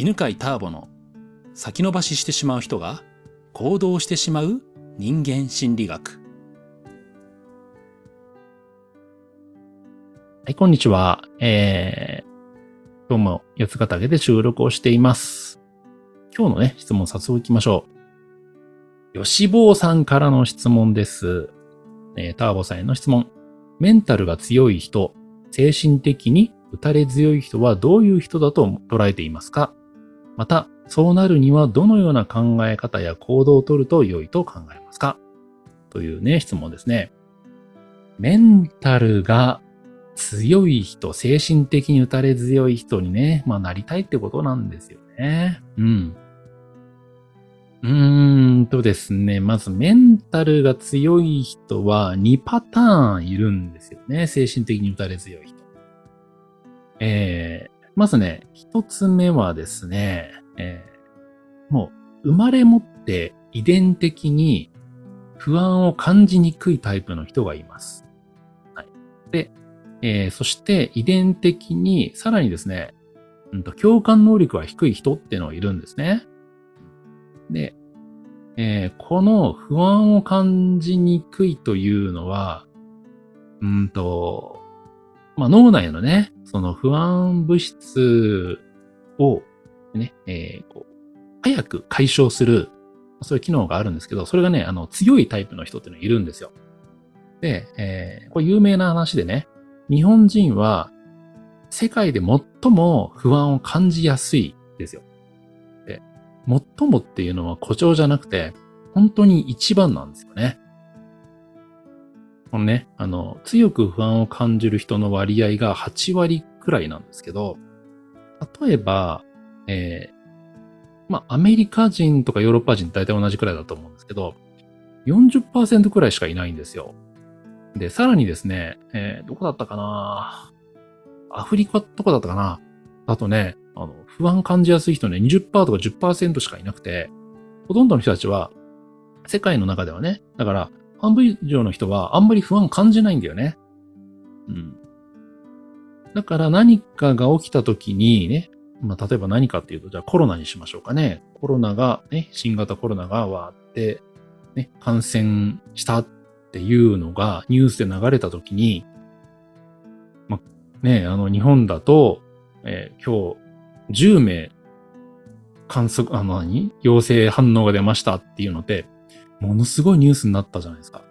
犬飼ターボの先延ばししてしまう人が行動してしまう人間心理学。はい、こんにちは。えー、今日も八つ方げで収録をしています。今日のね、質問早速行きましょう。吉坊さんからの質問です。えー、ターボさんへの質問。メンタルが強い人、精神的に打たれ強い人はどういう人だと捉えていますか？また、そうなるにはどのような考え方や行動をとると良いと考えますか？というね、質問ですね。メンタルが強い人、精神的に打たれ強い人にね、まあなりたいってことなんですよね。うん。うーんとですね、まずメンタルが強い人は2パターンいるんですよね。精神的に打たれ強い人。え、まずね、一つ目はですね、えー、もう生まれ持って遺伝的に不安を感じにくいタイプの人がいます。はい。で、えー、そして遺伝的にさらにですね、うんと、共感能力が低い人っていうのがいるんですね。で、えー、この不安を感じにくいというのは、うんと、まあ、脳内のね、その不安物質をね、えー、こう早く解消する、そういう機能があるんですけど、それがね、あの、強いタイプの人っていうのがいるんですよ。で、えー、これ有名な話でね、日本人は世界で最も不安を感じやすいですよ。で、最もっていうのは誇張じゃなくて、本当に一番なんですよね。このね、あの、強く不安を感じる人の割合が8割くらいなんですけど、例えば、えー、まあ、アメリカ人とかヨーロッパ人大体同じくらいだと思うんですけど、40%くらいしかいないんですよ。で、さらにですね、えー、どこだったかな？アフリカとかだったかな？あとね、あの、不安感じやすい人ね、20%とか10%しかいなくて、ほとんどの人たちは、世界の中ではね、だから、半分以上の人はあんまり不安感じないんだよね。うん。だから何かが起きた時にね、まあ、例えば何かっていうと、じゃあコロナにしましょうかね。コロナが、ね、新型コロナがわって、ね、感染したっていうのがニュースで流れた時に、まあ、ね、あの、日本だと、えー、今日、10名、観測、あの何、陽性反応が出ましたっていうので、ものすごいニュースになったじゃないですか。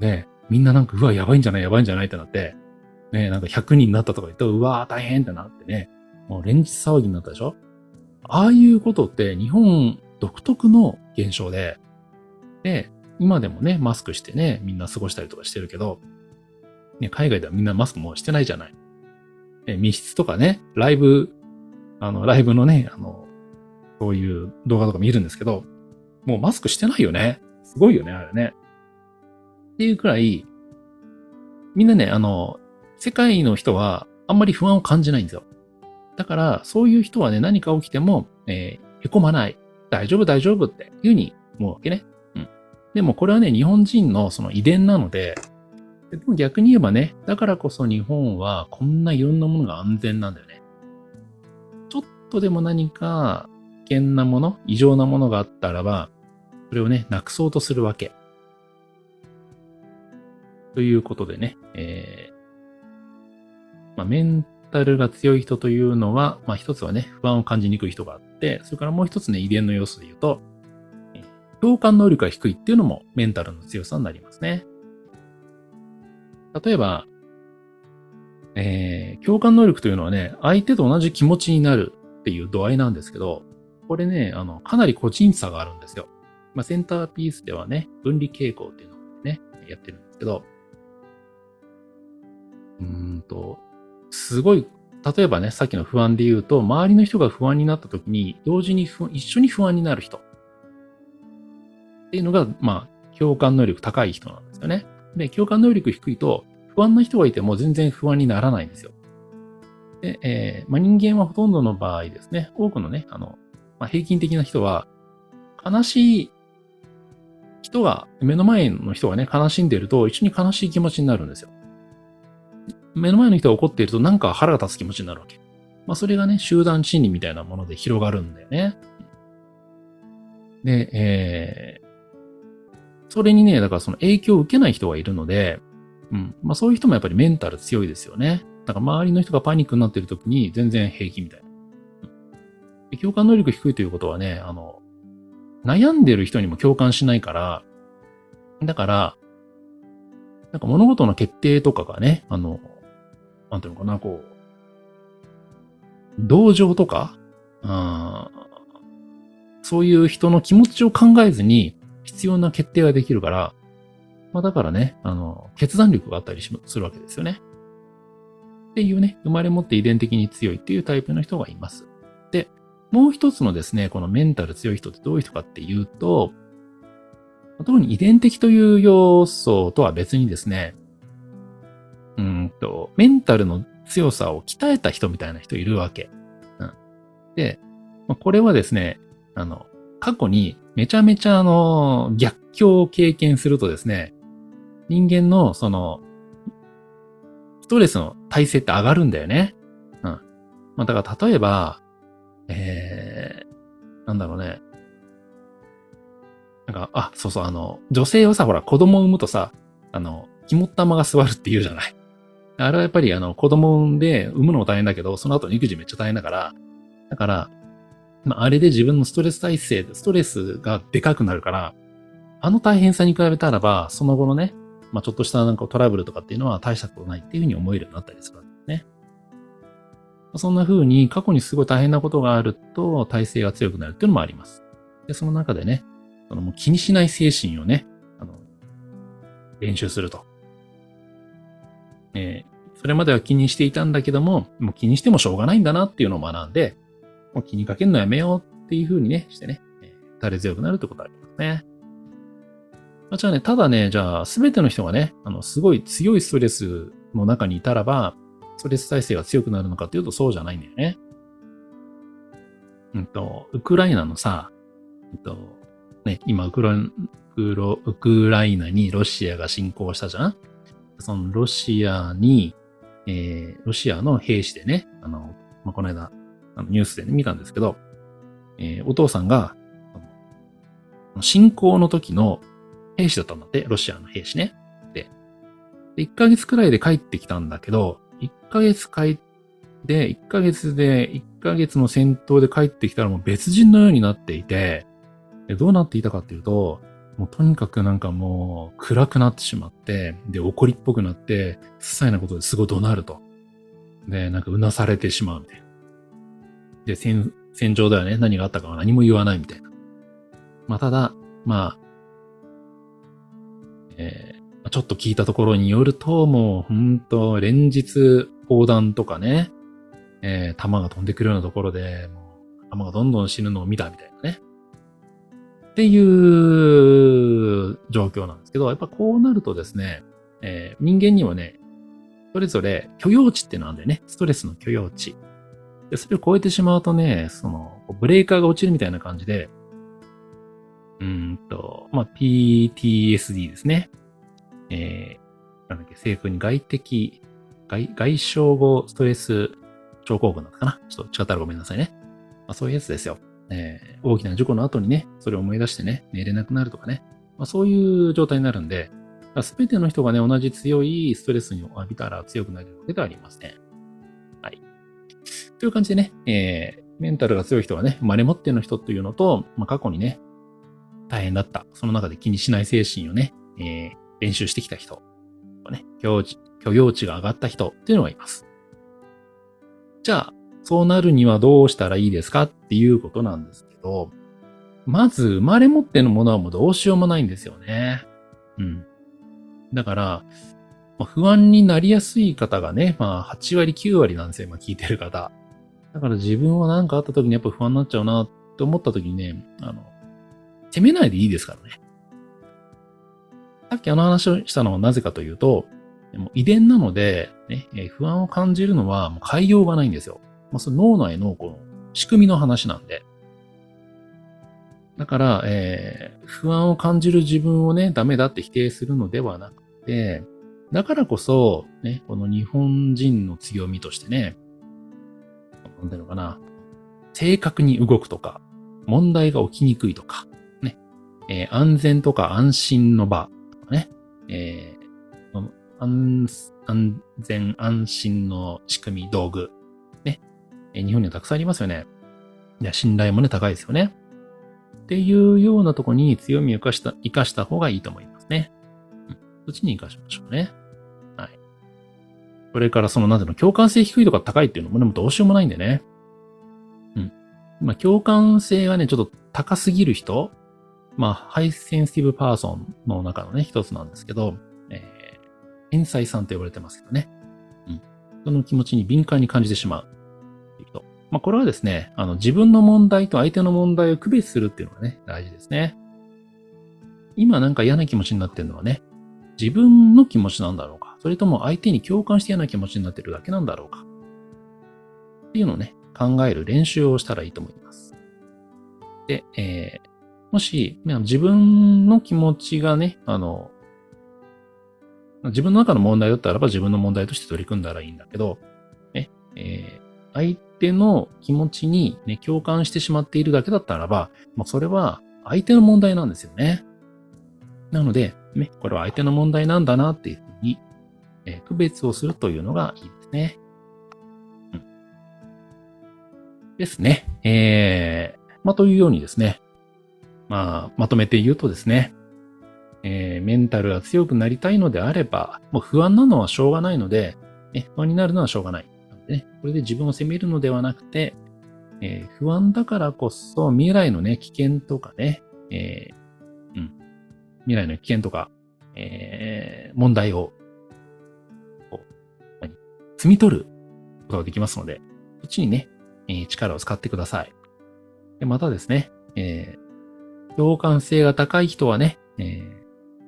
ね、みんななんか、うわ、やばいんじゃないやばいんじゃないってなって、ね、なんか100人になったとか言って、うわー大変ってなってね、もう連日騒ぎになったでしょ？ああいうことって日本独特の現象で、で、今でもね、マスクしてね、みんな過ごしたりとかしてるけど、ね、海外ではみんなマスクもしてないじゃない。え密室とかね、ライブ、あの、ライブのね、あの、そういう動画とか見るんですけど、もうマスクしてないよね。すごいよね、あれね。っていうくらい、みんなね、あの、世界の人はあんまり不安を感じないんですよ。だから、そういう人はね、何か起きても、えー、へこまない。大丈夫、大丈夫っていうふうに思うわけね。うん。でもこれはね、日本人のその遺伝なので、でも逆に言えばね、だからこそ日本はこんないろんなものが安全なんだよね。ちょっとでも何か危険なもの、異常なものがあったらば、それをね、なくそうとするわけ。ということでね、えー、まあ、メンタルが強い人というのは、まあ一つはね、不安を感じにくい人があって、それからもう一つね、遺伝の要素で言うと、共感能力が低いっていうのもメンタルの強さになりますね。例えば、えー、共感能力というのはね、相手と同じ気持ちになるっていう度合いなんですけど、これね、あの、かなり個人差があるんですよ。まあ、センターピースではね、分離傾向っていうのをね、やってるんですけど、うーんと、すごい、例えばね、さっきの不安で言うと、周りの人が不安になった時に、同時に一緒に不安になる人。っていうのが、まあ、共感能力高い人なんですよね。で、共感能力低いと、不安な人がいても全然不安にならないんですよ。で、えー、まあ、人間はほとんどの場合ですね、多くのね、あの、まあ、平均的な人は、悲しい人が、目の前の人がね、悲しんでると、一緒に悲しい気持ちになるんですよ。目の前の人が怒っていると、なんか腹が立つ気持ちになるわけ。まあ、それがね、集団心理みたいなもので広がるんだよね。で、えー、それにね、だからその影響を受けない人がいるので、うん。まあそういう人もやっぱりメンタル強いですよね。だから周りの人がパニックになってる時に全然平気みたいな。共感能力低いということはね、あの、悩んでる人にも共感しないから、だから、なんか物事の決定とかがね、あの、なんていうのかな、こう、同情とか、うん、そういう人の気持ちを考えずに必要な決定ができるから、まあだからね、あの、決断力があったりするわけですよね。っていうね、生まれ持って遺伝的に強いっていうタイプの人がいます。もう一つのですね、このメンタル強い人ってどういう人かっていうと、特に遺伝的という要素とは別にですね、うんと、メンタルの強さを鍛えた人みたいな人いるわけ。うん、で、これはですね、あの、過去にめちゃめちゃあの、逆境を経験するとですね、人間のその、ストレスの耐性って上がるんだよね。うん。まあ、だから例えば、えー、なんだろうね。なんか、あ、そうそう、あの、女性はさ、ほら、子供を産むとさ、あの、肝っ玉が座るって言うじゃない。あれはやっぱり、あの、子供を産んで、産むのも大変だけど、その後の育児めっちゃ大変だから、だから、まあ、あれで自分のストレス耐性、ストレスがでかくなるから、あの大変さに比べたらば、その後のね、まあ、ちょっとしたなんかトラブルとかっていうのは大したことないっていうふうに思えるようになったりするわけですね。そんな風に過去にすごい大変なことがあると体制が強くなるっていうのもあります。で、その中でね、そのもう気にしない精神をね、あの、練習すると。えー、それまでは気にしていたんだけども、もう気にしてもしょうがないんだなっていうのを学んで、もう気にかけるのやめようっていう風にね、してね、垂れ強くなるってことありますね。まあ、じゃあね、ただね、じゃあ、すべての人がね、あの、すごい強いストレスの中にいたらば、ストレス耐性が強くなるのかっていうとそうじゃないんだよね。うんと、ウクライナのさ、うんと、ね、今ウクラ、ウクライナにロシアが侵攻したじゃん？そのロシアに、えー、ロシアの兵士でね、あの、まあ、この間、あのニュースでね、見たんですけど、えー、お父さんが、侵攻の時の兵士だったんだって、ロシアの兵士ね。で、で1ヶ月くらいで帰ってきたんだけど、1ヶ月帰って、1ヶ月で、1ヶ月の戦闘で帰ってきたらもう別人のようになっていて、でどうなっていたかっていうと、もうとにかくなんかもう暗くなってしまって、で、怒りっぽくなって、些細なことですごい怒鳴ると。で、なんかうなされてしまうみたいな。で、戦、戦場ではね、何があったかは何も言わないみたいな。まあ、ただ、まあ、えー、ちょっと聞いたところによると、もう本当連日砲弾とかね、えー、弾が飛んでくるようなところで、もう弾がどんどん死ぬのを見たみたいなね。っていう状況なんですけど、やっぱこうなるとですね、えー、人間にはね、それぞれ許容値っていうのあるんだよね。ストレスの許容値。で、それを超えてしまうとね、その、ブレーカーが落ちるみたいな感じで、うんと、まあ、PTSD ですね。えー、なんだっけ、政府に外的、外、外傷後ストレス症候群だったかな？ちょっと違ったらごめんなさいね。まあ、そういうやつですよ。えー、大きな事故の後にね、それを思い出してね、寝れなくなるとかね。まあ、そういう状態になるんで、すべての人がね、同じ強いストレスに浴びたら強くなるわけではありません。はい。という感じでね、えー、メンタルが強い人はね、生まれ持っての人というのと、まあ、過去にね、大変だった。その中で気にしない精神をね、えー、練習してきた人、ね、許容値が上がった人っていうのがいます。じゃあ、そうなるにはどうしたらいいですかっていうことなんですけど、まず生まれ持ってのものはもうどうしようもないんですよね。うん。だから、まあ、不安になりやすい方がね、まあ8割9割なんですよ、今聞いてる方。だから自分は何かあった時にやっぱ不安になっちゃうなって思った時にね、あの、責めないでいいですからね。さっきあの話をしたのはなぜかというと、もう遺伝なので、ね、不安を感じるのはもう変えようがないんですよ。まあ、その脳内のこの仕組みの話なんで。だから、えー、不安を感じる自分をね、ダメだって否定するのではなくて、だからこそ、ね、この日本人の強みとしてね、なんていうのかな。正確に動くとか、問題が起きにくいとか、ね。えー安全とか安心の場かね。えー安安全安心の仕組み、道具。ね。え日本にはたくさんありますよね。いや、信頼もね、高いですよね。っていうようなとこに強みを生かした、生かした方がいいと思いますね。うん。そっちに生かしましょうね。はい。それからその、なんていうの、共感性低いとか高いっていうのもね、もどうしようもないんでね。うん。まあ、共感性がね、ちょっと高すぎる人、まあ、 high sensitive person の中のね、一つなんですけど、えー、繊細さんと呼ばれてますけどね。うん。その気持ちに敏感に感じてしまう。まあ、これはですね、あの、自分の問題と相手の問題を区別するっていうのがね、大事ですね。今なんか嫌な気持ちになってるのはね、自分の気持ちなんだろうか、それとも相手に共感して嫌な気持ちになってるだけなんだろうか。っていうのをね、考える練習をしたらいいと思います。で、えー、もし、自分の気持ちがね、あの、自分の中の問題だったらば自分の問題として取り組んだらいいんだけど、ね、えー相手の気持ちにね、共感してしまっているだけだったらば、もうそれは相手の問題なんですよね。なので、ね、これは相手の問題なんだなっていうふうに、えー区別をするというのがいいですね。うん。ですね。えー、まあ、というようにですね。まあ、まとめて言うとですね。えー、メンタルが強くなりたいのであれば、もう不安なのはしょうがないので、ね、不安になるのはしょうがない。ね、これで自分を責めるのではなくて、えー不安だからこそ未来のね、危険とかね、えーうん、未来の危険とか、えー問題を、こう、何摘み取ることができますので、そっちにね、えー力を使ってください。で、またですね、えー共感性が高い人はね、えー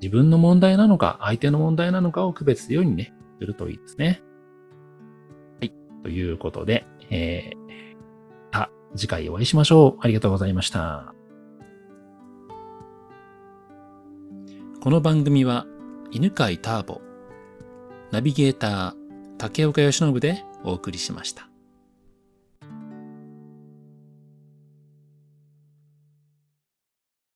自分の問題なのか、相手の問題なのかを区別するようにね、するといいですね。はい。ということで、えー、また次回お会いしましょう。ありがとうございました。この番組は犬飼ターボ、ナビゲーター竹岡由伸でお送りしました。